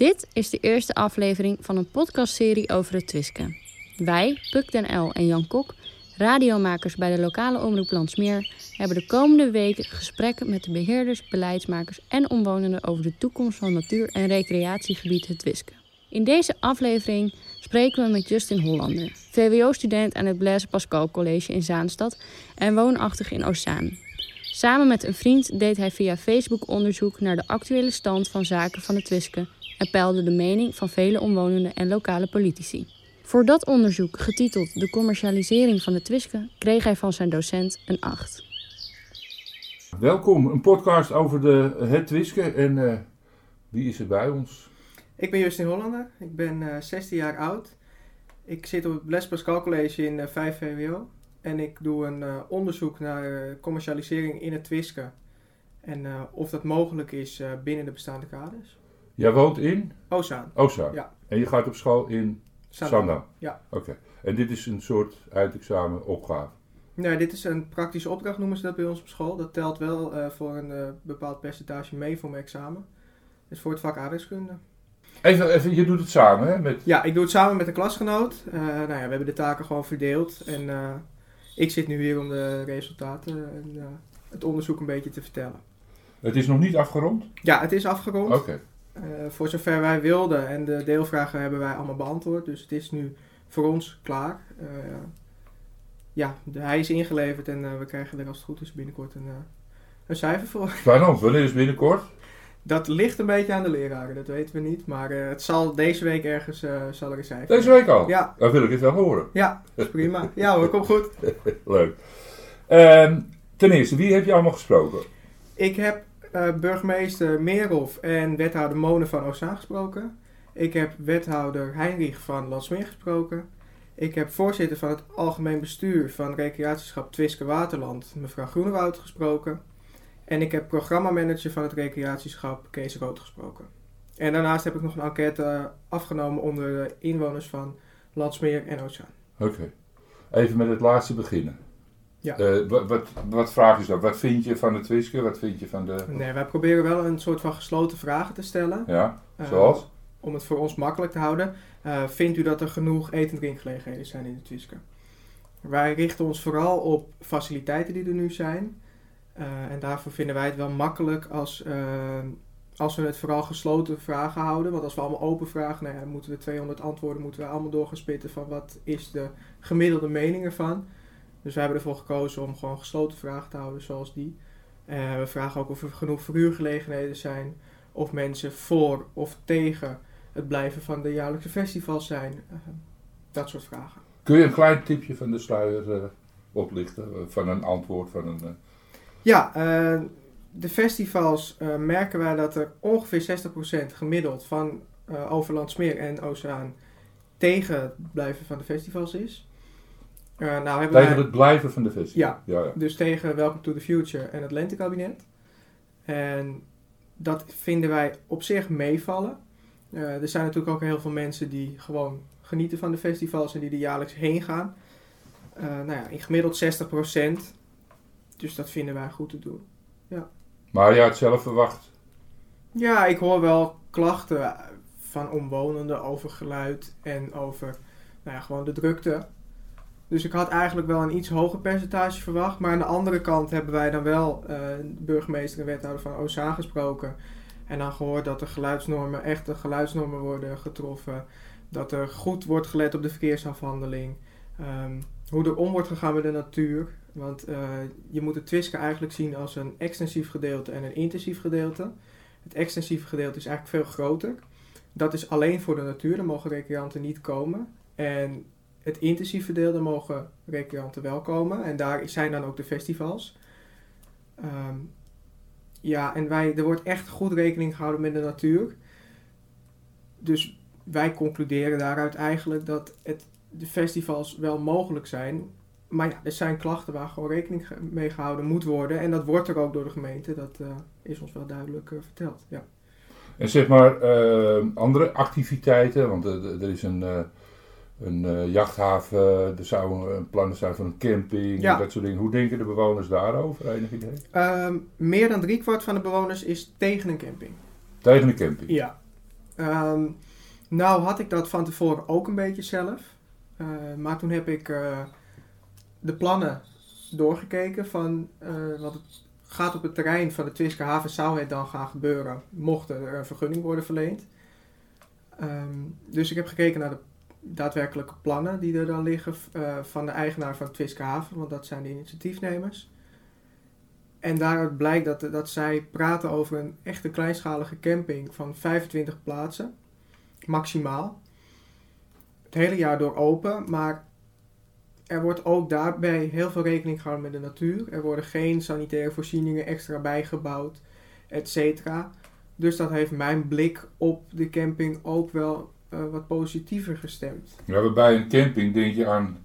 Dit is de eerste aflevering van een podcastserie over het Twiske. Wij, Puk den L en Jan Kok, radiomakers bij de lokale omroep Landsmeer, hebben de komende weken gesprekken met de beheerders, beleidsmakers en omwonenden over de toekomst van natuur- en recreatiegebied het Twiske. In deze aflevering spreken we met Justin Hollander, VWO-student aan het Blaise Pascal College in Zaanstad en woonachtig in Ozaan. Samen met een vriend deed hij via Facebook onderzoek naar de actuele stand van zaken van het Twiske en peilde de mening van vele omwonenden en lokale politici. Voor dat onderzoek, getiteld De commercialisering van het Twiske, kreeg hij van zijn docent een 8. Welkom, een podcast over de, het Twiske en eh, wie is er bij ons? Ik ben Justin Hollander, ik ben eh 16 jaar oud. Ik zit op het Blaise Pascal College in eh 5 VWO. En ik doe een eh, onderzoek naar eh, commercialisering in het Twiske. En eh, of dat mogelijk is eh, binnen de bestaande kaders. Jij woont in Ozaan. Oza Ja. en je gaat op school in Zandam. Ja. Oké, en dit is een soort eindexamen opgave. Nee, dit is een praktische opdracht noemen ze dat bij ons op school. Dat telt wel eh, voor een eh, bepaald percentage mee voor mijn examen. Dus voor het vak aardrijkskunde. Even, even, je doet het samen hè? Met, Ja, ik doe het samen met een klasgenoot. Eh, nou ja, we hebben de taken gewoon verdeeld. En ik zit nu hier om de resultaten en het onderzoek een beetje te vertellen. het is nog niet afgerond? Ja, het is afgerond. Oké, voor zover wij wilden en de deelvragen hebben wij allemaal beantwoord. Dus het is nu voor ons klaar. Eh, ja, de, hij is ingeleverd en eh, we krijgen er als het goed is binnenkort een, eh, een cijfer voor. spannend. Wanneer is binnenkort? Dat ligt een beetje aan de leraren, dat weten we niet. Maar eh, het zal deze week ergens eh, zal er cijfer Deze week al? Ja, Dan wil ik het wel horen. ja, is prima. Ja hoor, komt goed. Leuk. Ehm, ten eerste, wie heb je allemaal gesproken? Ik heb eh, burgemeester Meerhof en wethouder Mone van Ozaan gesproken. Ik heb wethouder Heinrich van Landsmeer gesproken. Ik heb voorzitter van het algemeen bestuur van recreatieschap Twiske Waterland, mevrouw Groenewoud, gesproken. En ik heb programmamanager van het recreatieschap Kees Rood gesproken. En daarnaast heb ik nog een enquête afgenomen onder de inwoners van Landsmeer en Ozaan. Oké. Even met het laatste beginnen. Ja. Eh, wat, wat, wat vraag is dat? Wat vind je van het Twiske? Wat vind je van de... Nee, wij proberen wel een soort van gesloten vragen te stellen. Ja, Eh, zoals? om het voor ons makkelijk te houden, eh, vindt u dat er genoeg eet- en drinkgelegenheden zijn in het Twiske? Wij richten ons vooral op faciliteiten die er nu zijn. En daarvoor vinden wij het wel makkelijk als, als we het vooral gesloten vragen houden. Want als we allemaal open vragen, nou ja, moeten we 200 antwoorden moeten we allemaal door gaan spitten van wat is de gemiddelde mening ervan. Dus wij hebben ervoor gekozen om gewoon gesloten vragen te houden zoals die. Eh, we vragen ook of er genoeg verhuurgelegenheden zijn. Of mensen voor of tegen het blijven van de jaarlijkse festivals zijn. Eh, dat soort vragen. Kun je een klein tipje van de sluier eh, oplichten? van een antwoord van een... Ja, de festivals merken wij dat er ongeveer 60% gemiddeld van Overlandsmeer en Oceaan tegen het blijven van de festivals is. Eh, nou hebben tegen wij, het blijven van de festival? Ja. ja, ja. dus tegen Welcome to the Future en het Lentekabinet. En dat vinden wij op zich meevallen. Eh, er zijn natuurlijk ook heel veel mensen die gewoon genieten van de festivals en die er jaarlijks heen gaan. Eh, nou ja, in gemiddeld 60%. Dus dat vinden wij goed te doen. Maar je had zelf verwacht. Ja, ik hoor wel klachten van omwonenden over geluid en over nou ja, gewoon de drukte. Dus ik had eigenlijk wel een iets hoger percentage verwacht. Maar aan de andere kant hebben wij dan wel de burgemeester en wethouder van Ozaan gesproken. En dan gehoord dat de geluidsnormen, echte geluidsnormen worden getroffen. Dat er goed wordt gelet op de verkeersafhandeling. Ehm, hoe er om wordt gegaan met de natuur. Want eh, je moet het Twiske eigenlijk zien als een extensief gedeelte en een intensief gedeelte. Het extensieve gedeelte is eigenlijk veel groter. Dat is alleen voor de natuur, daar mogen recreanten niet komen. En het intensieve deel, daar mogen recreanten wel komen. En daar zijn dan ook de festivals. Ehm, ja, en wij, er wordt echt goed rekening gehouden met de natuur. Dus wij concluderen daaruit eigenlijk dat het, de festivals wel mogelijk zijn. Maar ja, er zijn klachten waar gewoon rekening mee gehouden moet worden. En dat wordt er ook door de gemeente. Dat eh, is ons wel duidelijk eh, verteld. Ja. En zeg maar eh, andere activiteiten, want er is een, eh, een eh, jachthaven, er zouden plannen zijn van een camping, Ja. dat soort dingen. Hoe denken de bewoners daarover, enig idee? Ehm, meer dan driekwart van de bewoners is tegen een camping. Tegen een camping? Ja. Ehm, nou had ik dat van tevoren ook een beetje zelf. Eh, maar toen heb ik eh, de plannen doorgekeken van wat het gaat op het terrein van de Twiske haven zou het dan gaan gebeuren mocht er een vergunning worden verleend. Ehm, dus ik heb gekeken naar de daadwerkelijke plannen die er dan liggen van de eigenaar van Twiske haven, want dat zijn de initiatiefnemers. En daaruit blijkt dat, dat zij praten over een echte kleinschalige camping van 25 plaatsen, maximaal. Het hele jaar door open, maar er wordt ook daarbij heel veel rekening gehouden met de natuur. Er worden geen sanitaire voorzieningen extra bijgebouwd, etc. Dus dat heeft mijn blik op de camping ook wel uh, wat positiever gestemd. Ja, bij een camping denk je aan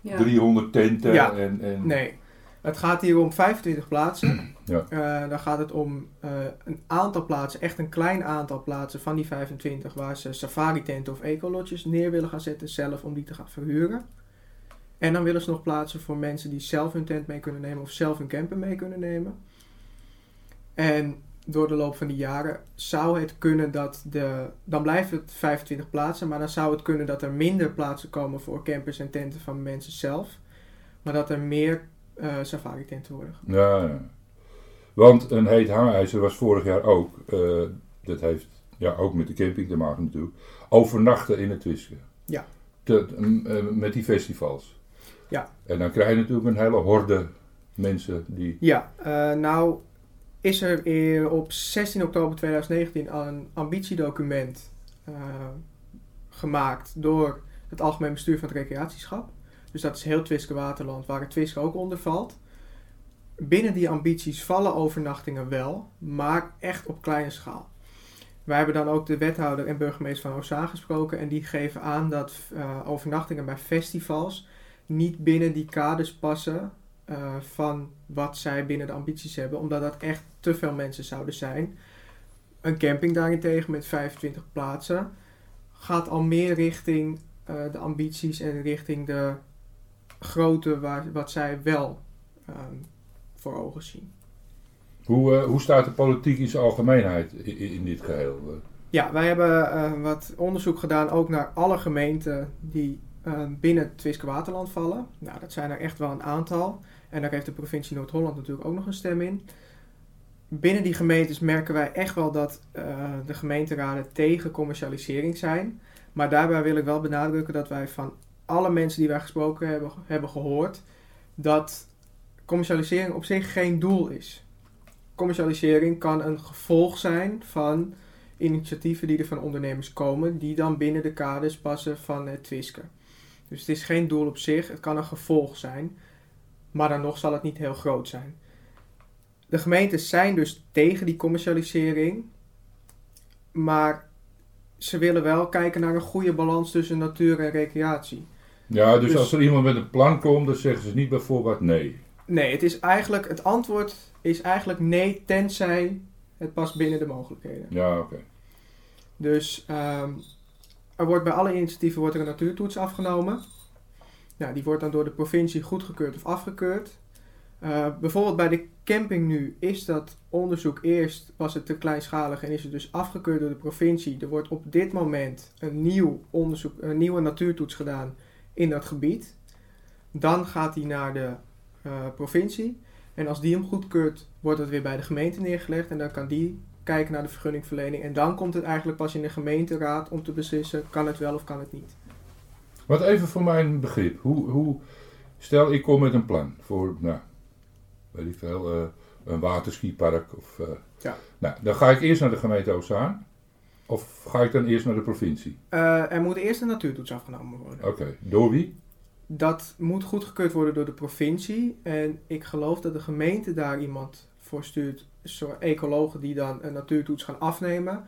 ja. 300 tenten ja. en, en... Nee, het gaat hier om 25 plaatsen. Ja. Uh, dan gaat het om uh, een aantal plaatsen, echt een klein aantal plaatsen van die 25, waar ze safari-tenten of ecolodges neer willen gaan zetten, zelf om die te gaan verhuren. En dan willen ze nog plaatsen voor mensen die zelf hun tent mee kunnen nemen of zelf hun camper mee kunnen nemen. En door de loop van die jaren zou het kunnen dat de. Dan blijft het 25 plaatsen, maar dan zou het kunnen dat er minder plaatsen komen voor campers en tenten van mensen zelf. Maar dat er meer uh, safari tenten worden. Ja, ja, want een heet hangijzer was vorig jaar ook, uh, dat heeft ja, ook met de camping te maken natuurlijk, overnachten in het Twiske. Ja. Te, uh, met die festivals. Ja. En dan krijg je natuurlijk een hele horde mensen die... Ja, nou is er op 16 oktober 2019 al een ambitiedocument gemaakt door het Algemeen Bestuur van het Recreatieschap. Dus dat is heel Twiske Waterland, waar het Twiske ook onder valt. Binnen die ambities vallen overnachtingen wel, maar echt op kleine schaal. Wij hebben dan ook de wethouder en burgemeester van Oostzaan gesproken en die geven aan dat uh, overnachtingen bij festivals niet binnen die kaders passen uh, van wat zij binnen de ambities hebben, omdat dat echt te veel mensen zouden zijn. Een camping daarentegen met 25 plaatsen gaat al meer richting uh, de ambities en richting de grootte waar, wat zij wel um, voor ogen zien. Hoe, uh, hoe staat de politiek in zijn algemeenheid in, in dit geheel? Ja, wij hebben wat onderzoek gedaan ook naar alle gemeenten die binnen het Twiske Waterland vallen. Nou, dat zijn er echt wel een aantal. En daar heeft de provincie Noord-Holland natuurlijk ook nog een stem in. Binnen die gemeentes merken wij echt wel dat uh, de gemeenteraden tegen commercialisering zijn. Maar daarbij wil ik wel benadrukken dat wij van alle mensen die wij gesproken hebben, hebben gehoord dat commercialisering op zich geen doel is. Commercialisering kan een gevolg zijn van initiatieven die er van ondernemers komen, die dan binnen de kaders passen van het Twiske. Dus het is geen doel op zich, het kan een gevolg zijn, maar dan nog zal het niet heel groot zijn. De gemeentes zijn dus tegen die commercialisering, maar ze willen wel kijken naar een goede balans tussen natuur en recreatie. Ja, dus, dus, als er iemand met een plan komt, dan zeggen ze niet bijvoorbeeld nee. Nee, het is eigenlijk, het antwoord is eigenlijk nee, tenzij het past binnen de mogelijkheden. Ja, oké. Okay. Dus um, er wordt bij alle initiatieven wordt er een natuurtoets afgenomen. Nou, die wordt dan door de provincie goedgekeurd of afgekeurd. Uh, bijvoorbeeld bij de camping nu is dat onderzoek eerst was het te kleinschalig en is het dus afgekeurd door de provincie. Er wordt op dit moment een nieuw onderzoek, een nieuwe natuurtoets gedaan in dat gebied. Dan gaat hij naar de uh, provincie. En als die hem goedkeurt, wordt het weer bij de gemeente neergelegd. En dan kan die kijken naar de vergunningverlening. En dan komt het eigenlijk pas in de gemeenteraad om te beslissen: kan het wel of kan het niet. Wat even voor mijn begrip. Hoe, hoe, stel, ik kom met een plan voor, nou, weet ik veel, uh, een waterskipark. Of, uh, ja. Nou, dan ga ik eerst naar de gemeente Oostzaan. Of ga ik dan eerst naar de provincie? Uh, er moet eerst een natuurtoets afgenomen worden. Oké, okay. door wie? Dat moet goedgekeurd worden door de provincie. En ik geloof dat de gemeente daar iemand voor stuurt, soort ecologen die dan een natuurtoets gaan afnemen.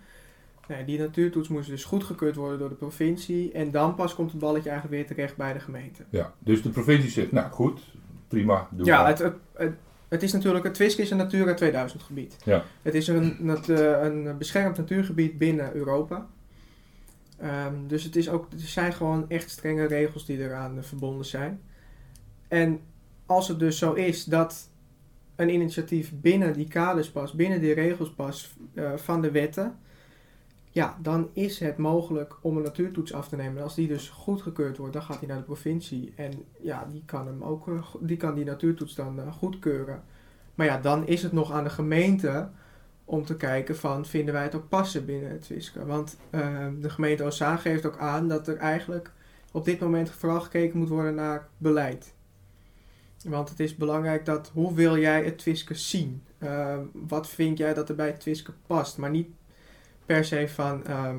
Nee, die natuurtoets moest dus goedgekeurd worden door de provincie. En dan pas komt het balletje eigenlijk weer terecht bij de gemeente. Ja, dus de provincie zegt, nou goed, prima, doe Ja, maar. het, het, het, het is natuurlijk, het Twisk is een Natura 2000 gebied. Ja. Het is een, een beschermd natuurgebied binnen Europa. Um, dus het is ook, er zijn gewoon echt strenge regels die eraan verbonden zijn. En als het dus zo is dat een initiatief binnen die kaders past, binnen die regels past uh, van de wetten, ja, dan is het mogelijk om een natuurtoets af te nemen. En als die dus goedgekeurd wordt, dan gaat hij naar de provincie. En ja, die kan, hem ook, eh, die, kan die natuurtoets dan eh, goedkeuren. Maar ja, dan is het nog aan de gemeente om te kijken van, vinden wij het ook passen binnen het Twiske? Want eh, de gemeente Ozaan geeft ook aan dat er eigenlijk op dit moment vooral gekeken moet worden naar beleid. Want het is belangrijk dat, hoe wil jij het Twiske zien? Eh, wat vind jij dat er bij het Twiske past? Maar niet per se van, ehm,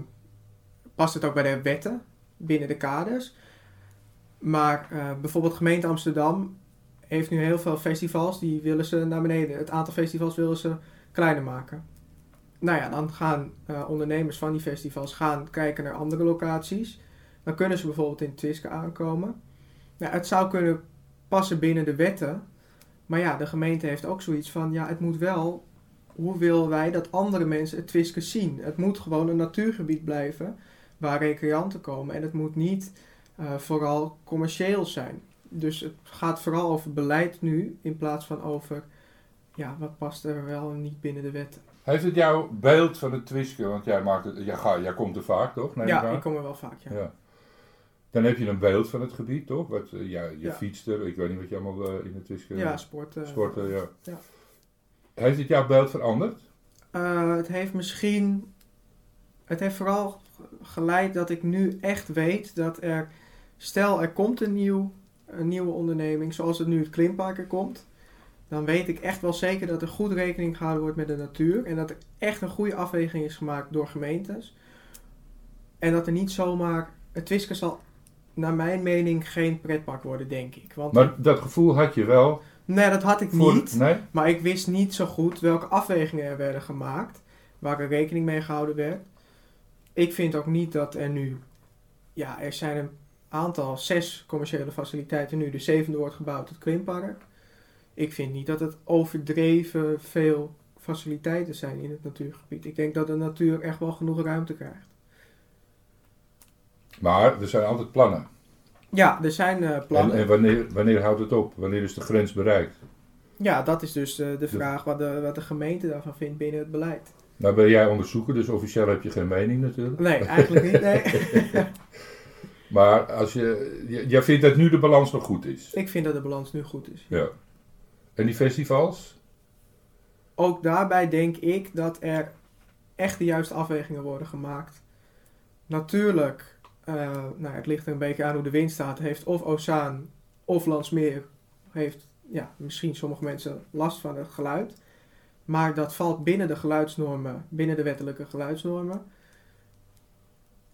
past het ook bij de wetten binnen de kaders? Maar eh, bijvoorbeeld gemeente Amsterdam heeft nu heel veel festivals, die willen ze naar beneden. Het aantal festivals willen ze kleiner maken. Nou ja, dan gaan eh, ondernemers van die festivals gaan kijken naar andere locaties. Dan kunnen ze bijvoorbeeld in Twiske aankomen. Het zou kunnen passen binnen de wetten. Maar ja, de gemeente heeft ook zoiets van, ja, het moet wel, hoe willen wij dat andere mensen het Twiske zien? Het moet gewoon een natuurgebied blijven waar recreanten komen. En het moet niet eh, vooral commercieel zijn. Dus het gaat vooral over beleid nu, in plaats van over, ja, wat past er wel en niet binnen de wetten. Heeft het jouw beeld van het Twiske, want jij, maakt het, jij, ga, jij komt er vaak toch? Neem ja, ik kom er wel vaak, ja. Ja. Dan heb je een beeld van het gebied, toch? Wat, eh, ja, je Ja. fietst er, ik weet niet wat je allemaal eh, in het Twiske... Ja, sport. eh, sporten, ja. ja. Heeft het jouw beeld veranderd? Eh, het heeft misschien. Het heeft vooral geleid dat ik nu echt weet dat er. Stel, er komt een, nieuw, een nieuwe onderneming, zoals het nu het Klimpark er komt. Dan weet ik echt wel zeker dat er goed rekening gehouden wordt met de natuur. En dat er echt een goede afweging is gemaakt door gemeentes. En dat er niet zomaar. Het Twiske zal, naar mijn mening, geen pretpark worden, denk ik. Want Maar dat gevoel had je wel. Nee, dat had ik Voor, niet. Nee? Maar ik wist niet zo goed welke afwegingen er werden gemaakt, waar er rekening mee gehouden werd. Ik vind ook niet dat er nu, ja, er zijn een aantal, zes commerciële faciliteiten nu, de zevende wordt gebouwd, het Klimpark. Ik vind niet dat het overdreven veel faciliteiten zijn in het natuurgebied. Ik denk dat de natuur echt wel genoeg ruimte krijgt. Maar er zijn altijd plannen. Ja, er zijn eh, En, plannen. en wanneer, wanneer houdt het op? Wanneer is de grens bereikt? Ja, dat is dus eh, de vraag wat de, wat de gemeente daarvan vindt binnen het beleid. Nou ben jij onderzoeker, dus officieel heb je geen mening natuurlijk. Nee, eigenlijk niet. Nee. Maar als je, jij vindt dat nu de balans nog goed is. Ik vind dat de balans nu goed is. Ja. En die festivals? Ook daarbij denk ik dat er echt de juiste afwegingen worden gemaakt. Natuurlijk, nou, het ligt er een beetje aan hoe de wind staat. Heeft of Ozaan of Landsmeer, heeft ja, misschien sommige mensen last van het geluid. Maar dat valt binnen de geluidsnormen, binnen de wettelijke geluidsnormen.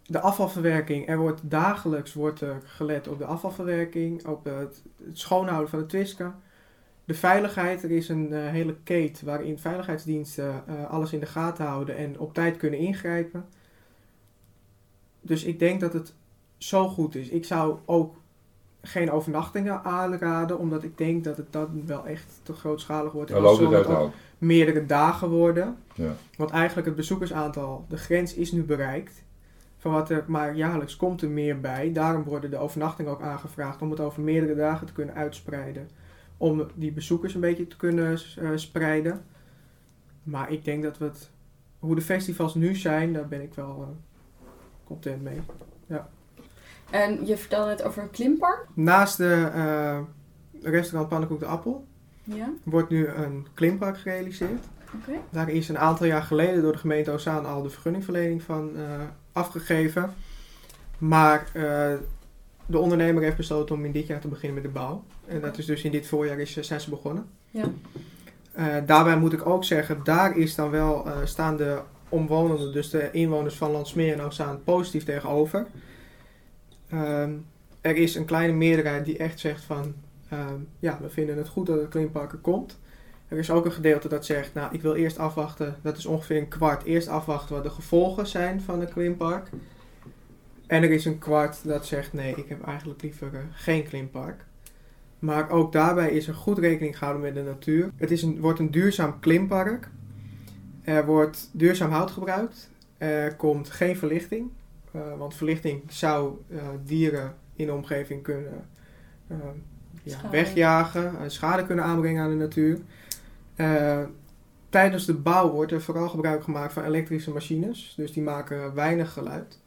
De afvalverwerking, er wordt dagelijks wordt er gelet op de afvalverwerking, op het, schoonhouden van de twiska. De veiligheid, er is een eh, hele keten waarin veiligheidsdiensten eh, alles in de gaten houden en op tijd kunnen ingrijpen. Dus ik denk dat het zo goed is. Ik zou ook geen overnachtingen aanraden, omdat ik denk dat het dan wel echt te grootschalig wordt. En Dan zal het ook hand. meerdere dagen worden. Ja. Want eigenlijk het bezoekersaantal, de grens is nu bereikt. Van wat er maar jaarlijks komt er meer bij. Daarom worden de overnachtingen ook aangevraagd om het over meerdere dagen te kunnen uitspreiden. Om die bezoekers een beetje te kunnen eh, spreiden. Maar ik denk dat we het, hoe de festivals nu zijn, daar ben ik wel eh, content mee. En je vertelde het over een klimpark. Naast de eh, restaurant Pannenkoek de Appel Ja, wordt nu een klimpark gerealiseerd. Daar is een aantal jaar geleden door de gemeente Ozaan al de vergunningverlening van eh, afgegeven. Maar eh, de ondernemer heeft besloten om in dit jaar te beginnen met de bouw. En dat is dus in dit voorjaar is, zijn ze begonnen. Ja. Daarbij moet ik ook zeggen, daar is dan wel, eh, staan de omwonenden, dus de inwoners van Landsmeer en Ozaan, positief tegenover. Ehm, er is een kleine meerderheid die echt zegt van, ehm, ja, we vinden het goed dat het klimpark er komt. Er is ook een gedeelte dat zegt, nou, ik wil eerst afwachten, dat is ongeveer een kwart, eerst afwachten wat de gevolgen zijn van het klimpark. En er is een kwart dat zegt, nee, ik heb eigenlijk liever eh, geen klimpark. Maar ook daarbij is er goed rekening gehouden met de natuur. Het is een, wordt een duurzaam klimpark. Er wordt duurzaam hout gebruikt. Er komt geen verlichting. eh, want verlichting zou eh, dieren in de omgeving kunnen eh, ja, wegjagen. en schade kunnen aanbrengen aan de natuur. Eh, tijdens de bouw wordt er vooral gebruik gemaakt van elektrische machines. Dus die maken weinig geluid.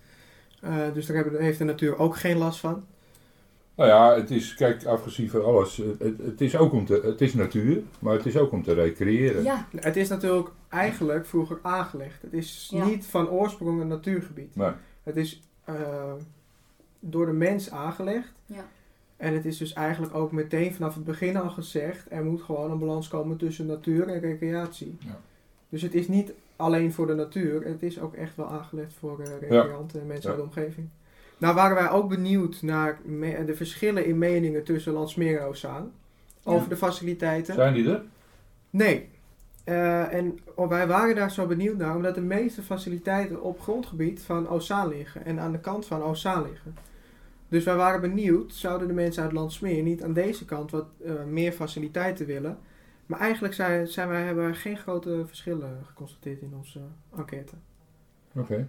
Eh, dus daar hebben, heeft de natuur ook geen last van. Nou ja, het is, kijk, afgezien van alles, het, het, is ook om te, het is natuur, maar het is ook om te recreëren. Ja, Het is natuurlijk eigenlijk vroeger aangelegd. Het is Ja. niet van oorsprong een natuurgebied. Nee. Het is eh, door de mens aangelegd. Ja. En het is dus eigenlijk ook meteen vanaf het begin al gezegd: er moet gewoon een balans komen tussen natuur en recreatie. Ja. Dus het is niet alleen voor de natuur, het is ook echt wel aangelegd voor eh recreanten en mensen Ja. uit de omgeving. Nou waren wij ook benieuwd naar me- de verschillen in meningen tussen Landsmeer en Ozaan over Ja. de faciliteiten. Zijn die er? Nee. Eh, en oh, wij waren daar zo benieuwd naar, omdat de meeste faciliteiten op grondgebied van Ozaan liggen en aan de kant van Ozaan liggen. Dus wij waren benieuwd, zouden de mensen uit Landsmeer niet aan deze kant wat eh, meer faciliteiten willen? Maar eigenlijk zijn, zijn wij, hebben wij geen grote verschillen geconstateerd in onze enquête. Oké.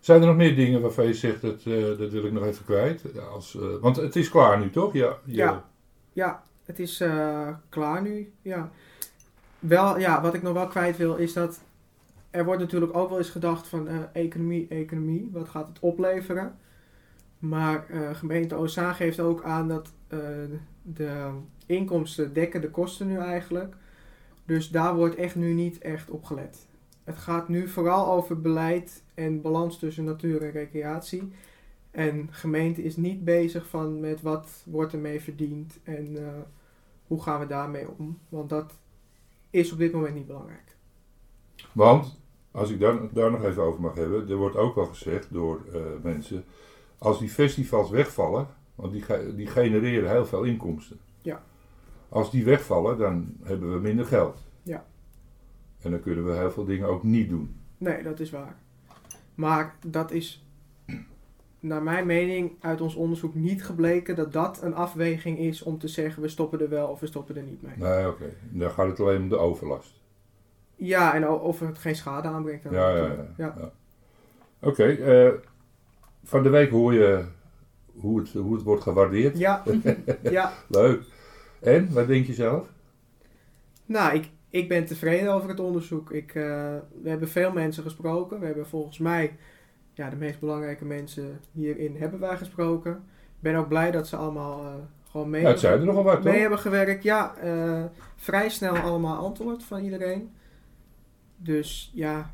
Zijn er nog meer dingen waarvan je zegt, dat, eh, dat wil ik nog even kwijt? Als, eh, want het is klaar nu, toch? Ja. je- Ja. Ja, het is eh, klaar nu. Ja. Wel, ja, wat ik nog wel kwijt wil is dat er wordt natuurlijk ook wel eens gedacht van eh, economie, economie. Wat gaat het opleveren? Maar eh, gemeente Ozaan geeft ook aan dat eh, de inkomsten dekken de kosten nu eigenlijk. Dus daar wordt echt nu niet echt op gelet. Het gaat nu vooral over beleid en balans tussen natuur en recreatie. En gemeente is niet bezig van met wat wordt ermee verdiend en hoe gaan we daarmee om. Want dat is op dit moment niet belangrijk. Want, als ik daar, daar nog even over mag hebben, er wordt ook wel gezegd door eh, mensen, als die festivals wegvallen, want die, die genereren heel veel inkomsten. Ja. Als die wegvallen, dan hebben we minder geld. Ja. En dan kunnen we heel veel dingen ook niet doen. Nee, dat is waar. Maar dat is naar mijn mening uit ons onderzoek niet gebleken dat dat een afweging is om te zeggen we stoppen er wel of we stoppen er niet mee. Nee, oké. Dan gaat het alleen om de overlast. Ja, en of het geen schade aanbrengt. Ja, ja, natuur. ja. ja. Oké, eh, van de week hoor je hoe het, hoe het wordt gewaardeerd. Ja, ja. Leuk. En, wat denk je zelf? Nou, ik, ik ben tevreden over het onderzoek. Ik, eh, we hebben veel mensen gesproken. We hebben volgens mij ja, de meest belangrijke mensen hierin hebben wij gesproken. Ik ben ook blij dat ze allemaal eh, gewoon mee, Ja, er nogal wat, mee hebben gewerkt. Ja, eh, vrij snel allemaal antwoord van iedereen. Dus ja,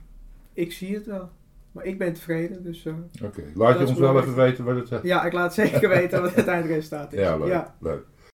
ik zie het wel. Maar ik ben tevreden, dus eh, Oké, laat je is ons wel even weten wat het... eh, ja, ik laat zeker weten wat het eindresultaat is. Ja, leuk. Ja. leuk.